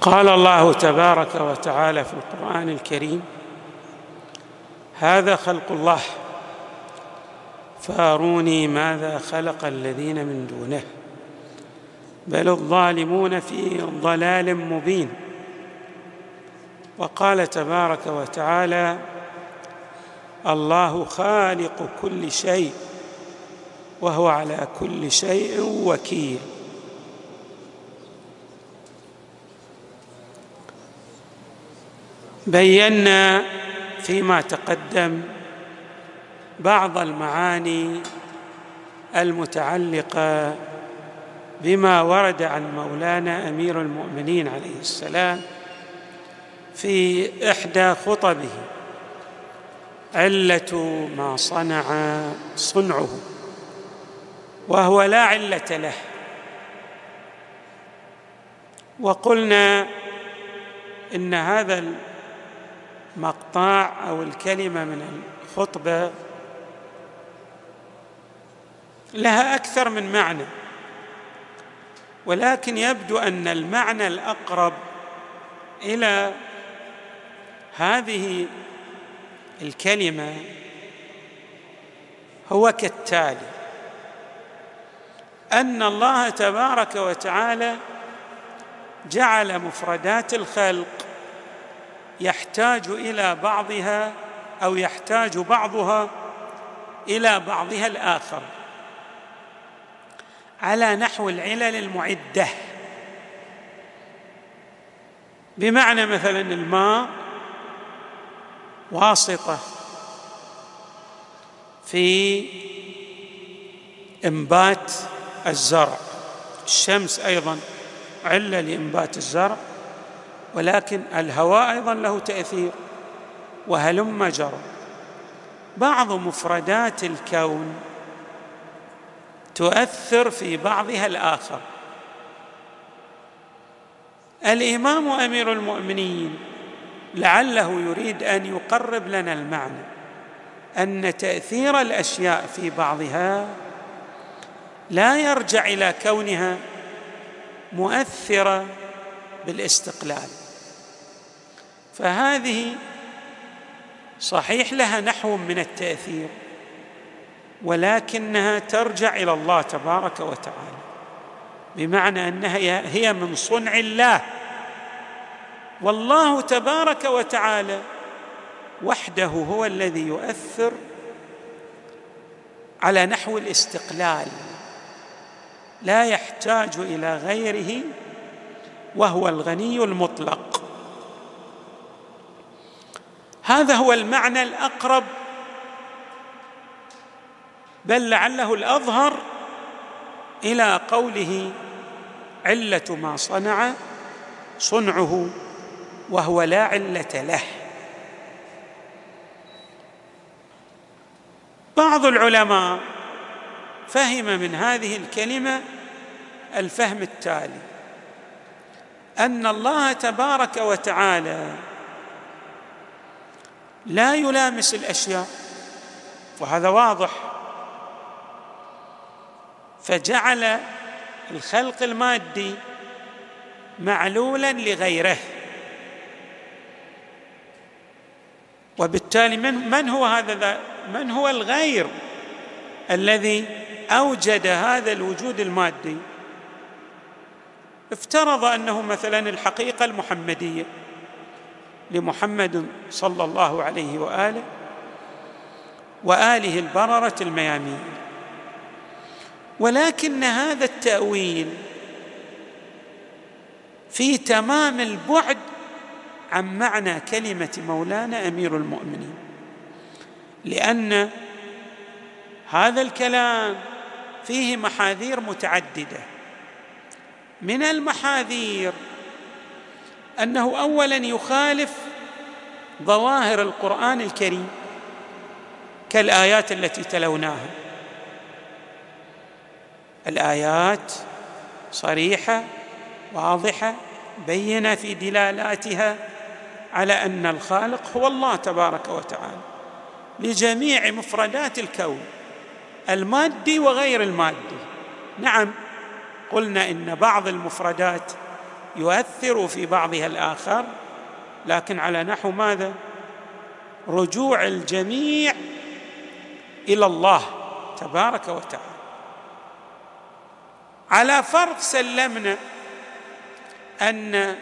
قال الله تبارك وتعالى في القرآن الكريم هذا خلق الله. فاروني ماذا خلق الذين من دونه؟ بل الظالمون في ضلال مبين. وقال تبارك وتعالى الله خالق كل شيء وهو على كل شيء وكيل. بينا فيما تقدم بعض المعاني المتعلقة بما ورد عن مولانا أمير المؤمنين عليه السلام في إحدى خطبه علة ما صنع صنعه وهو لا علة له. وقلنا إن هذا مقطع أو الكلمة من الخطبة لها أكثر من معنى ولكن يبدو أن المعنى الأقرب إلى هذه الكلمة هو كالتالي أن الله تبارك وتعالى جعل مفردات الخلق يحتاج إلى بعضها أو يحتاج بعضها إلى بعضها الآخر على نحو العلل المعدة. بمعنى مثلا الماء واسطة في إنبات الزرع. الشمس أيضا علة لإنبات الزرع. ولكن الهواء أيضا له تأثير وهلم جرى. بعض مفردات الكون تؤثر في بعضها الآخر. الإمام أمير المؤمنين لعله يريد أن يقرب لنا المعنى أن تأثير الأشياء في بعضها لا يرجع إلى كونها مؤثرة بالاستقلال. فهذه صحيح لها نحو من التأثير ولكنها ترجع إلى الله تبارك وتعالى بمعنى أنها هي من صنع الله. والله تبارك وتعالى وحده هو الذي يؤثر على نحو الاستقلال لا يحتاج إلى غيره وهو الغني المطلق. هذا هو المعنى الأقرب. بل لعله الأظهر إلى قوله علة ما صنع صنعه وهو لا علة له. بعض العلماء فهم من هذه الكلمة الفهم التالي أن الله تبارك وتعالى لا يلامس الأشياء. وهذا واضح. فجعل الخلق المادي معلولا لغيره. وبالتالي من من هو هذا من هو الغير الذي أوجد هذا الوجود المادي؟ افترض أنه مثلا الحقيقة المحمدية. لمحمد صلى الله عليه وآله وآله البررة الميامين. ولكن هذا التأويل في تمام البعد عن معنى كلمة مولانا أمير المؤمنين لأن هذا الكلام فيه محاذير متعددة. من المحاذير أنه اولا يخالف ظواهر القرآن الكريم كالآيات التي تلوناها. الآيات صريحة واضحة بينة في دلالاتها على أن الخالق هو الله تبارك وتعالى. لجميع مفردات الكون المادي وغير المادي. نعم قلنا إن بعض المفردات يؤثر في بعضها الآخر لكن على نحو ماذا؟ رجوع الجميع إلى الله تبارك وتعالى. على فرض سلمنا أن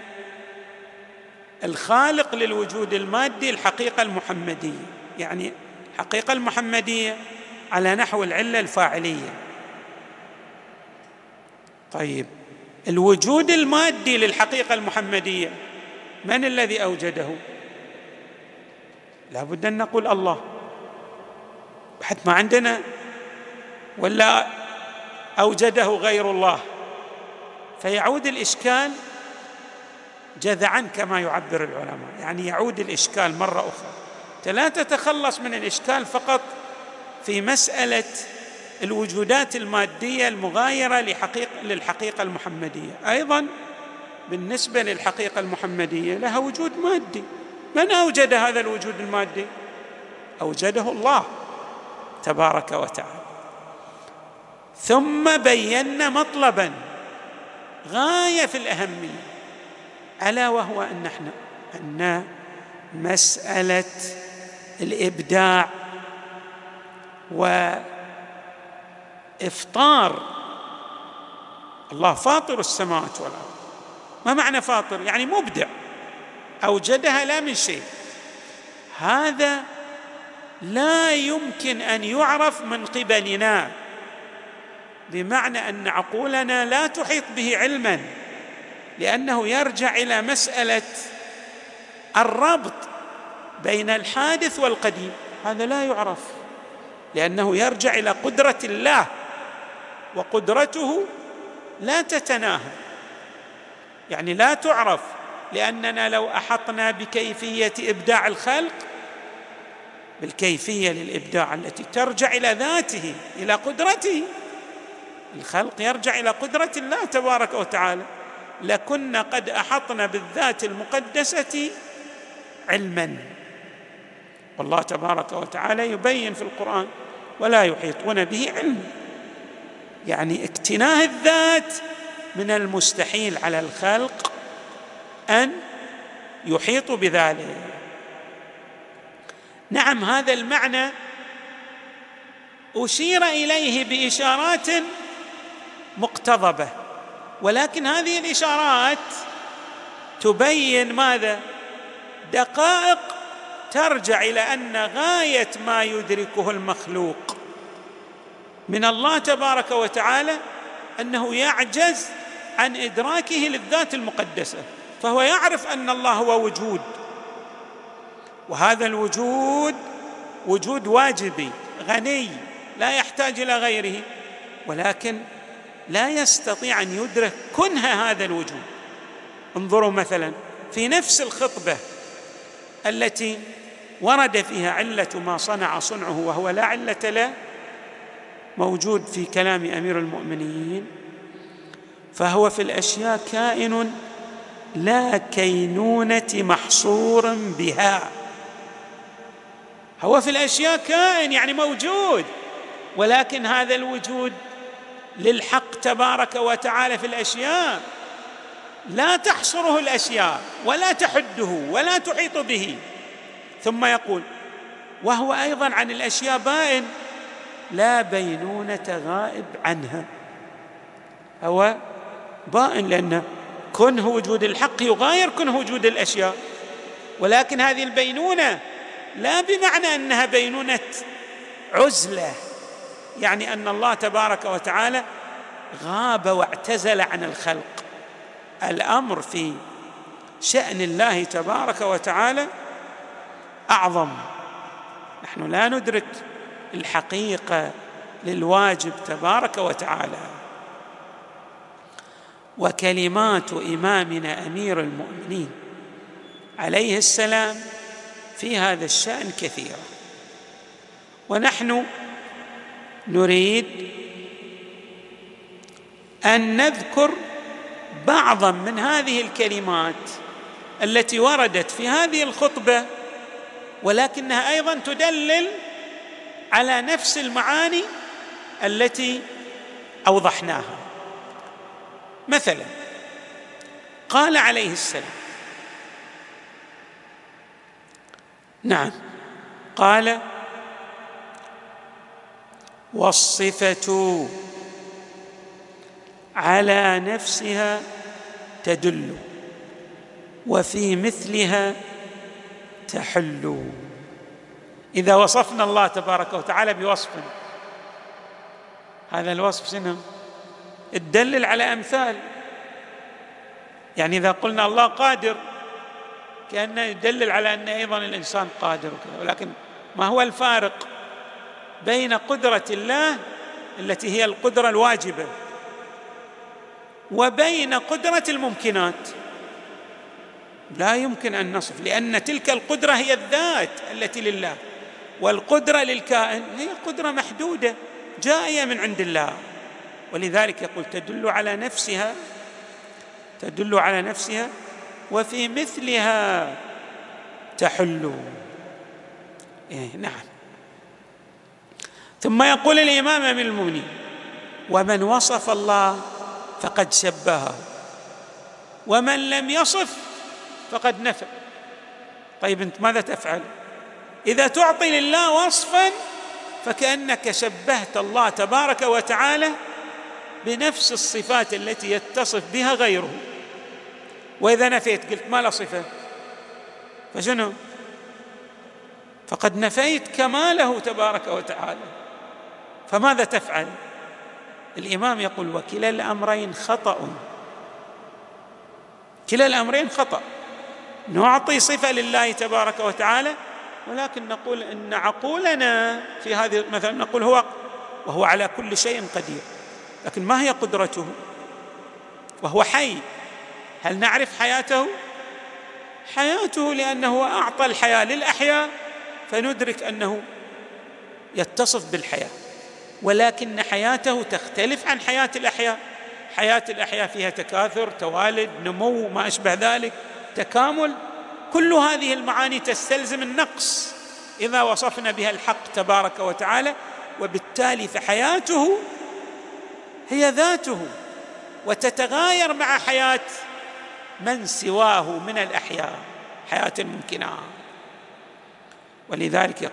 الخالق للوجود المادي الحقيقة المحمدية يعني الحقيقة المحمدية على نحو العلة الفاعلية. طيب الوجود المادي للحقيقة المحمدية. من الذي أوجده؟ لا بد أن نقول الله. حتى ما عندنا ولا أوجده غير الله. فيعود الإشكال جذعا كما يعبر العلماء. يعني يعود الإشكال مرة أخرى. لا تتخلص من الإشكال فقط في مسألة الوجودات المادية المغايرة لحقيقة للحقيقة المحمدية. أيضا بالنسبة للحقيقة المحمدية لها وجود مادي. من أوجد هذا الوجود المادي؟ أوجده الله تبارك وتعالى. ثم بينا مطلبا غاية في الأهمية ألا وهو أن نحن أن مسألة الإبداع وافطار الله فاطر السماوات والأرض. ما معنى فاطر؟ يعني مبدع. أوجدها لا من شيء. هذا لا يمكن أن يعرف من قبلنا. بمعنى أن عقولنا لا تحيط به علما. لأنه يرجع إلى مسألة الربط بين الحادث والقديم. هذا لا يعرف. لأنه يرجع إلى قدرة الله. وقدرته لا تتناهى يعني لا تعرف لأننا لو أحطنا بكيفية إبداع الخلق بالكيفية للإبداع التي ترجع إلى ذاته إلى قدرته الخلق يرجع إلى قدرة الله تبارك وتعالى. لكنا قد أحطنا بالذات المقدسة علما. والله تبارك وتعالى يبين في القرآن ولا يحيطون به علما يعني اكتناه الذات من المستحيل على الخلق أن يحيطوا بذلك. نعم هذا المعنى أشير إليه بإشارات مقتضبة ولكن هذه الإشارات تبين ماذا؟ دقائق ترجع إلى أن غاية ما يدركه المخلوق. من الله تبارك وتعالى أنه يعجز عن إدراكه للذات المقدسة فهو يعرف أن الله هو وجود. وهذا الوجود وجود واجبي غني لا يحتاج إلى غيره ولكن لا يستطيع أن يدرك كنه هذا الوجود. انظروا مثلا في نفس الخطبة التي ورد فيها علة ما صنع صنعه وهو لا علة له موجود في كلام أمير المؤمنين فهو في الأشياء كائن لا كينونة محصور بها. هو في الأشياء كائن يعني موجود ولكن هذا الوجود للحق تبارك وتعالى في الأشياء لا تحصره الأشياء ولا تحده ولا تحيط به. ثم يقول وهو أيضا عن الأشياء بائن لا بينونة غائب عنها. هو بائن لأن كنه وجود الحق يغاير كنه وجود الأشياء. ولكن هذه البينونة لا بمعنى أنها بينونة عزلة يعني أن الله تبارك وتعالى غاب واعتزل عن الخلق. الأمر في شأن الله تبارك وتعالى أعظم. نحن لا ندرك الحقيقة للواجب تبارك وتعالى. وكلمات إمامنا أمير المؤمنين عليه السلام في هذا الشأن كثيرة. ونحن نريد أن نذكر بعضا من هذه الكلمات التي وردت في هذه الخطبة ولكنها أيضا تدلل على نفس المعاني التي أوضحناها. مثلا قال عليه السلام نعم قال والصفة على نفسها تدل وفي مثلها تحل. إذا وصفنا الله تبارك وتعالى بوصف. هذا الوصف شنو؟ تدلل على أمثال. يعني إذا قلنا الله قادر كانه يدلل على أن أيضا الإنسان قادر وكذا. ولكن ما هو الفارق بين قدرة الله التي هي القدرة الواجبة وبين قدرة الممكنات؟ لا يمكن أن نصف لأن تلك القدرة هي الذات التي لله. والقدرة للكائن هي قدرة محدودة جاية من عند الله. ولذلك يقول تدل على نفسها تدل على نفسها وفي مثلها تحل. إيه نعم. ثم يقول الإمام امير المؤمنين ومن وصف الله فقد شبهه ومن لم يصف فقد نفى طيب أنت ماذا تفعل؟ إذا تعطي لله وصفا فكأنك شبهت الله تبارك وتعالى بنفس الصفات التي يتصف بها غيره. وإذا نفيت قلت ما له صفة؟ فشنو؟ فقد نفيت كماله تبارك وتعالى. فماذا تفعل؟ الإمام يقول وكلا الأمرين خطأ. كلا الأمرين خطأ. نعطي صفة لله تبارك وتعالى ولكن نقول إن عقولنا في هذه مثلا نقول هو وهو على كل شيء قدير لكن ما هي قدرته؟ وهو حي. هل نعرف حياته؟ حياته لأنه أعطى الحياة للأحياء فندرك أنه يتصف بالحياة. ولكن حياته تختلف عن حياة الأحياء. حياة الأحياء فيها تكاثر توالد نمو ما أشبه ذلك تكامل. كل هذه المعاني تستلزم النقص إذا وصفنا بها الحق تبارك وتعالى وبالتالي فحياته هي ذاته وتتغاير مع حياة من سواه من الأحياء حياة الممكنات ولذلك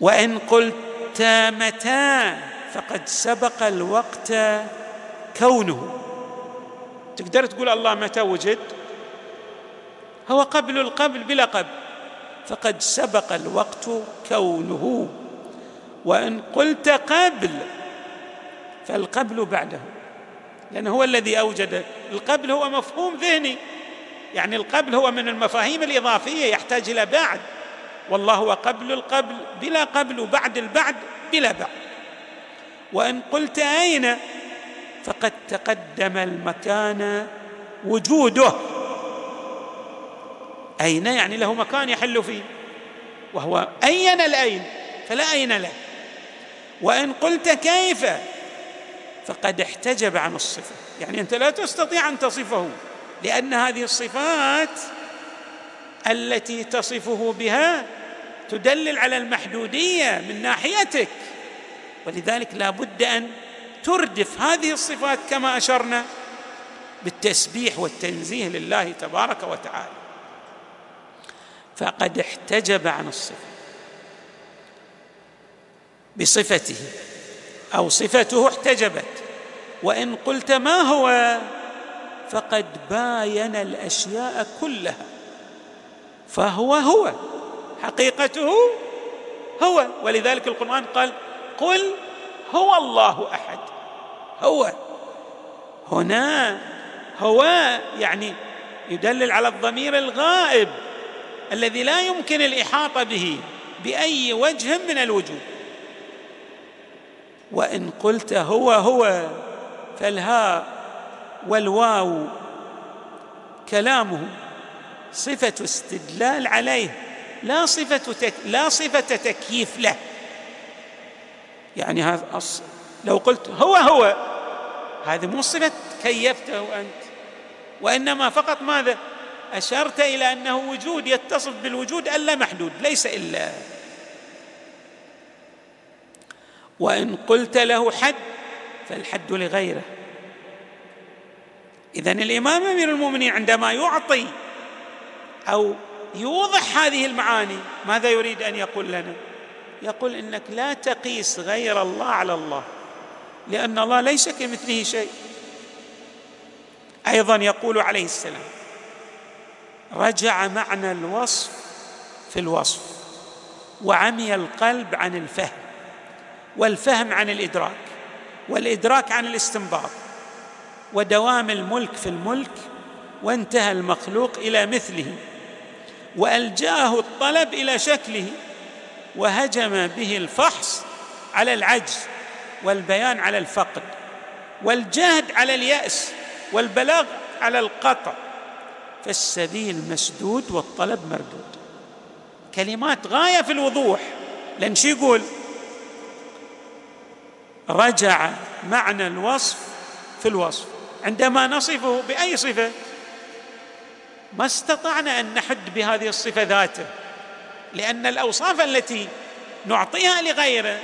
وإن قلت متى فقد سبق الوقت كونه. تقدر تقول الله متى وجد؟ هو قبل القبل بلا قبل. فقد سبق الوقت كونه. وإن قلت قبل فالقبل بعده. لأنه هو الذي أوجد. القبل هو مفهوم ذهني. يعني القبل هو من المفاهيم الإضافية يحتاج إلى بعد. والله هو قبل القبل بلا قبل وبعد البعد بلا بعد. وإن قلت أين فقد تقدم المكان وجوده. أين يعني له مكان يحل فيه؟ وهو أين الأين؟ فلا أين له. وإن قلت كيف؟ فقد احتجب عن الصفة. يعني أنت لا تستطيع أن تصفه لأن هذه الصفات التي تصفه بها تدلل على المحدودية من ناحيتك. ولذلك لا بد أن تردف هذه الصفات كما أشرنا بالتسبيح والتنزيه لله تبارك وتعالى. فقد احتجب عن الصفة. بصفته أو صفته احتجبت. وإن قلت ما هو فقد باين الأشياء كلها. فهو هو حقيقته هو. ولذلك القرآن قال قل هو الله أحد. هو هنا هو يعني يدلل على الضمير الغائب. الذي لا يمكن الإحاطة به بأي وجه من الوجوه وإن قلت هو هو فالهاء والواو كلامه صفة استدلال عليه لا صفة تك لا صفة تكييف له يعني هذا. لو قلت هو هو هذه مو صفة كيفته أنت وإنما فقط ماذا أشرت إلى أنه وجود يتصف بالوجود ألا محدود ليس إلا. وإن قلت له حد فالحد لغيره. إذا الإمام أمير المؤمنين عندما يعطي أو يوضح هذه المعاني ماذا يريد أن يقول لنا؟ يقول إنك لا تقيس غير الله على الله لأن الله ليس كمثله شيء. أيضا يقول عليه السلام رجع معنى الوصف في الوصف وعمي القلب عن الفهم والفهم عن الإدراك والإدراك عن الاستنباط ودوام الملك في الملك وانتهى المخلوق إلى مثله وألجاه الطلب إلى شكله وهجم به الفحص على العجز والبيان على الفقد والجهد على اليأس والبلاغ على القطع فالسبيل مسدود والطلب مردود. كلمات غاية في الوضوح لأن شو يقول؟ رجع معنى الوصف في الوصف. عندما نصفه بأي صفة؟ ما استطعنا أن نحد بهذه الصفة ذاته لأن الأوصاف التي نعطيها لغيره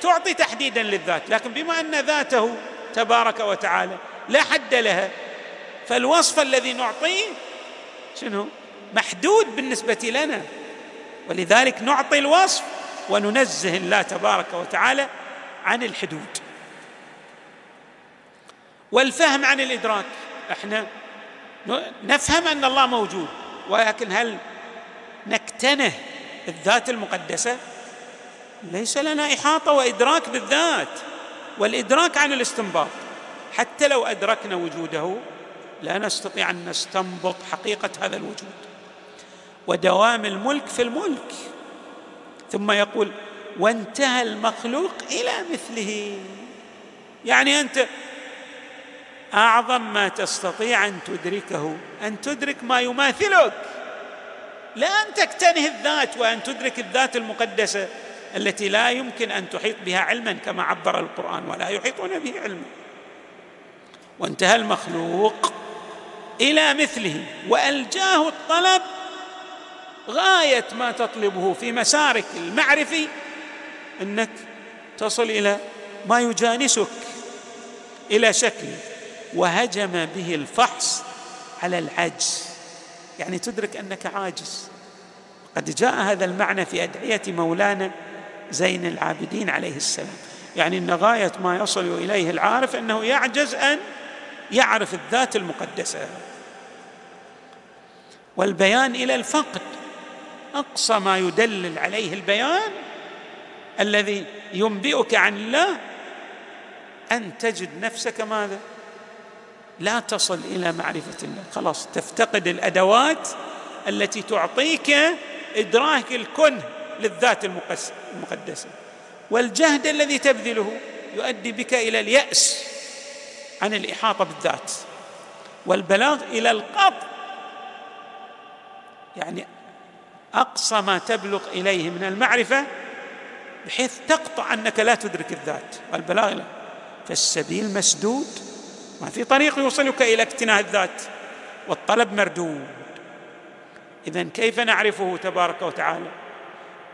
تعطي تحديدا للذات لكن بما أن ذاته تبارك وتعالى لا حد لها فالوصف الذي نعطيه شنو؟ محدود بالنسبة لنا. ولذلك نعطي الوصف وننزه الله تبارك وتعالى عن الحدود. والفهم عن الإدراك. إحنا نفهم أن الله موجود ولكن هل نكتنه الذات المقدسة؟ ليس لنا إحاطة وإدراك بالذات والإدراك عن الاستنباط. حتى لو أدركنا وجوده لا نستطيع أن نستنبط حقيقة هذا الوجود. ودوام الملك في الملك. ثم يقول وانتهى المخلوق إلى مثله. يعني أنت أعظم ما تستطيع أن تدركه أن تدرك ما يماثلك. لا أن تكتنه الذات وأن تدرك الذات المقدسة التي لا يمكن أن تحيط بها علما كما عبر القرآن ولا يحيطون به علما. وانتهى المخلوق إلى مثله وألجاه الطلب غاية ما تطلبه في مسارك المعرفي إنك تصل إلى ما يجانسك إلى شكل وهجم به الفحص على العجز. يعني تدرك أنك عاجز. قد جاء هذا المعنى في أدعية مولانا زين العابدين عليه السلام. يعني إن غاية ما يصل إليه العارف إنه يعجز أن يعرف الذات المقدسة. والبيان إلى الفقد. أقصى ما يدلل عليه البيان الذي ينبئك عن الله أن تجد نفسك ماذا؟ لا تصل إلى معرفة الله. خلاص تفتقد الأدوات التي تعطيك إدراك الكنه للذات المقدسة. والجهد الذي تبذله يؤدي بك إلى اليأس عن الإحاطة بالذات. والبلاغ إلى القطع يعني أقصى ما تبلغ إليه من المعرفة بحيث تقطع أنك لا تدرك الذات والبلاغ فالسبيل مسدود ما في طريق يوصلك إلى اكتناء الذات والطلب مردود. اذا كيف نعرفه تبارك وتعالى؟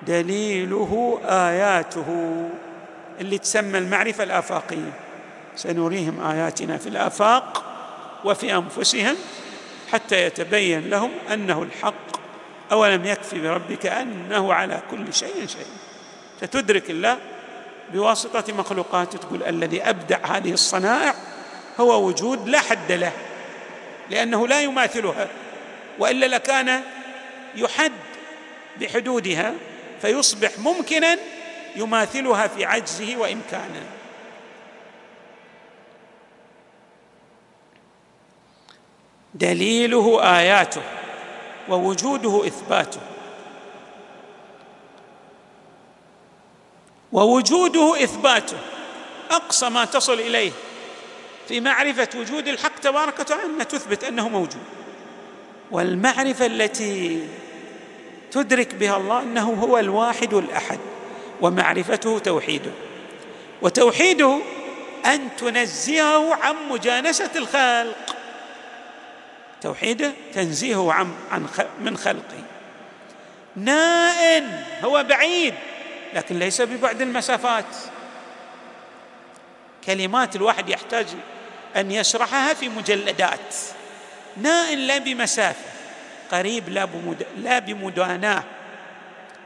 دليله آياته اللي تسمى المعرفة الآفاقية. سنريهم آياتنا في الآفاق وفي أنفسهم. حتى يتبين لهم أنه الحق أولم يكفي بربك أنه على كل شيء شيء فتدرك الله بواسطة مخلوقاته تقول الذي أبدع هذه الصنائع هو وجود لا حد له لأنه لا يماثلها وإلا لكان يحد بحدودها فيصبح ممكنا يماثلها في عجزه وإمكانه. دليله آياته ووجوده إثباته. ووجوده إثباته. أقصى ما تصل إليه في معرفة وجود الحق تبارك وتعالى أن تثبت أنه موجود. والمعرفة التي تدرك بها الله أنه هو الواحد الأحد ومعرفته توحيده. وتوحيده أن تنزهه عن مجانسة الخلق. توحيده تنزيهه عن من خلقه. نائن هو بعيد لكن ليس ببعد المسافات. كلمات الواحد يحتاج أن يشرحها في مجلدات. نائن لا بمسافة قريب لا بمد... لا بمداناة.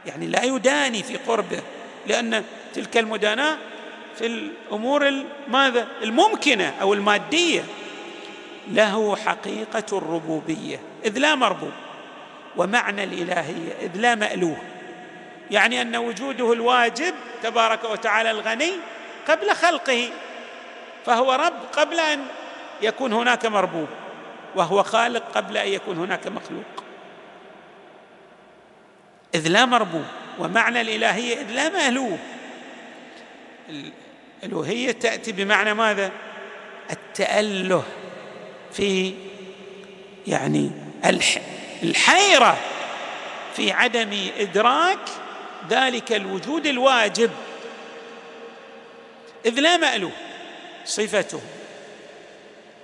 يعني لا يداني في قربه لأن تلك المداناة في الأمور ماذا؟ الممكنة أو المادية. له حقيقة الربوبية إذ لا مربوب ومعنى الإلهية إذ لا مألوه. يعني أن وجوده الواجب تبارك وتعالى الغني قبل خلقه فهو رب قبل أن يكون هناك مربوب وهو خالق قبل أن يكون هناك مخلوق. إذ لا مربوب ومعنى الإلهية إذ لا مألوه. الالوهيه تأتي بمعنى ماذا؟ التأله. في يعني الحيرة في عدم إدراك ذلك الوجود الواجب. إذ لا مالوه صفته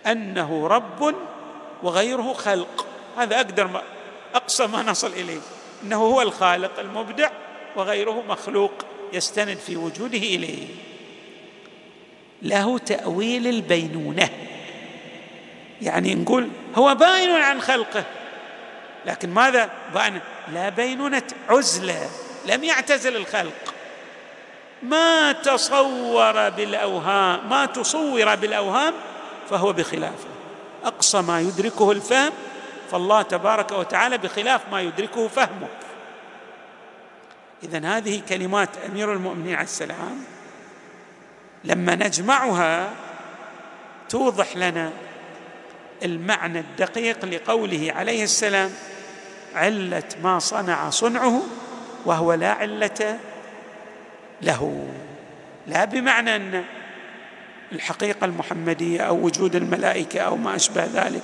أنه رب وغيره خلق. هذا أقدر ما أقصى ما نصل إليه. إنه هو الخالق المبدع وغيره مخلوق يستند في وجوده إليه. له تأويل البينونة. يعني نقول هو باين عن خلقه. لكن ماذا؟ بان لا بينونة عزلة. لم يعتزل الخلق. ما تصور بالأوهام ما تصور بالأوهام فهو بخلافه. أقصى ما يدركه الفهم فالله تبارك وتعالى بخلاف ما يدركه فهمك اذا هذه كلمات أمير المؤمنين عليه السلام لما نجمعها توضح لنا المعنى الدقيق لقوله عليه السلام علة ما صنع صنعه وهو لا علة له. لا بمعنى أن الحقيقة المحمدية أو وجود الملائكة أو ما أشبه ذلك.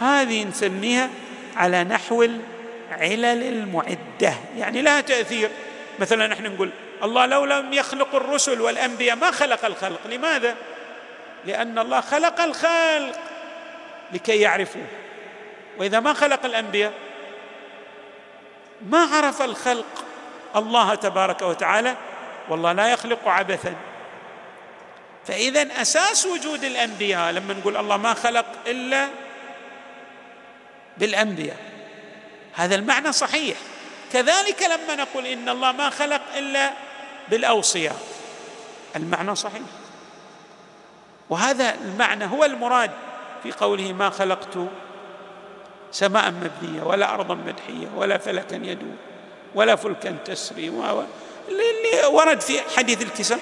هذه نسميها على نحو العلل المعدة. يعني لها تأثير. مثلا نحن نقول الله لو لم يخلق الرسل والأنبياء ما خلق الخلق. لماذا؟ لأن الله خلق الخلق. لكي يعرفوه. وإذا ما خلق الأنبياء ما عرف الخلق الله تبارك وتعالى والله لا يخلق عبثا. فاذا أساس وجود الأنبياء لما نقول الله ما خلق إلا بالأنبياء. هذا المعنى صحيح. كذلك لما نقول إن الله ما خلق إلا بالأوصياء. المعنى صحيح. وهذا المعنى هو المراد في قوله ما خلقت سماء مبنية ولا أرضا مدحية ولا فلكا يدور ولا فلكا تسري اللي ورد في حديث الكساء.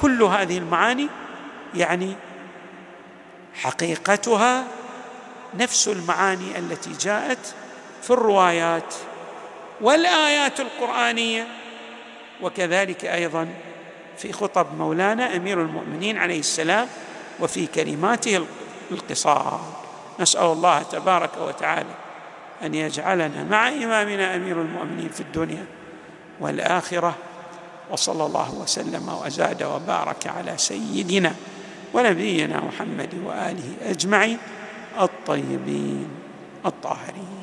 كل هذه المعاني يعني حقيقتها نفس المعاني التي جاءت في الروايات والآيات القرآنية وكذلك أيضا في خطب مولانا أمير المؤمنين عليه السلام وفي كلماته القصار نسأل الله تبارك وتعالى أن يجعلنا مع إمامنا أمير المؤمنين في الدنيا والآخرة. وصلى الله وسلم وزاد وبارك على سيدنا ونبينا محمد وآله أجمعين الطيبين الطاهرين.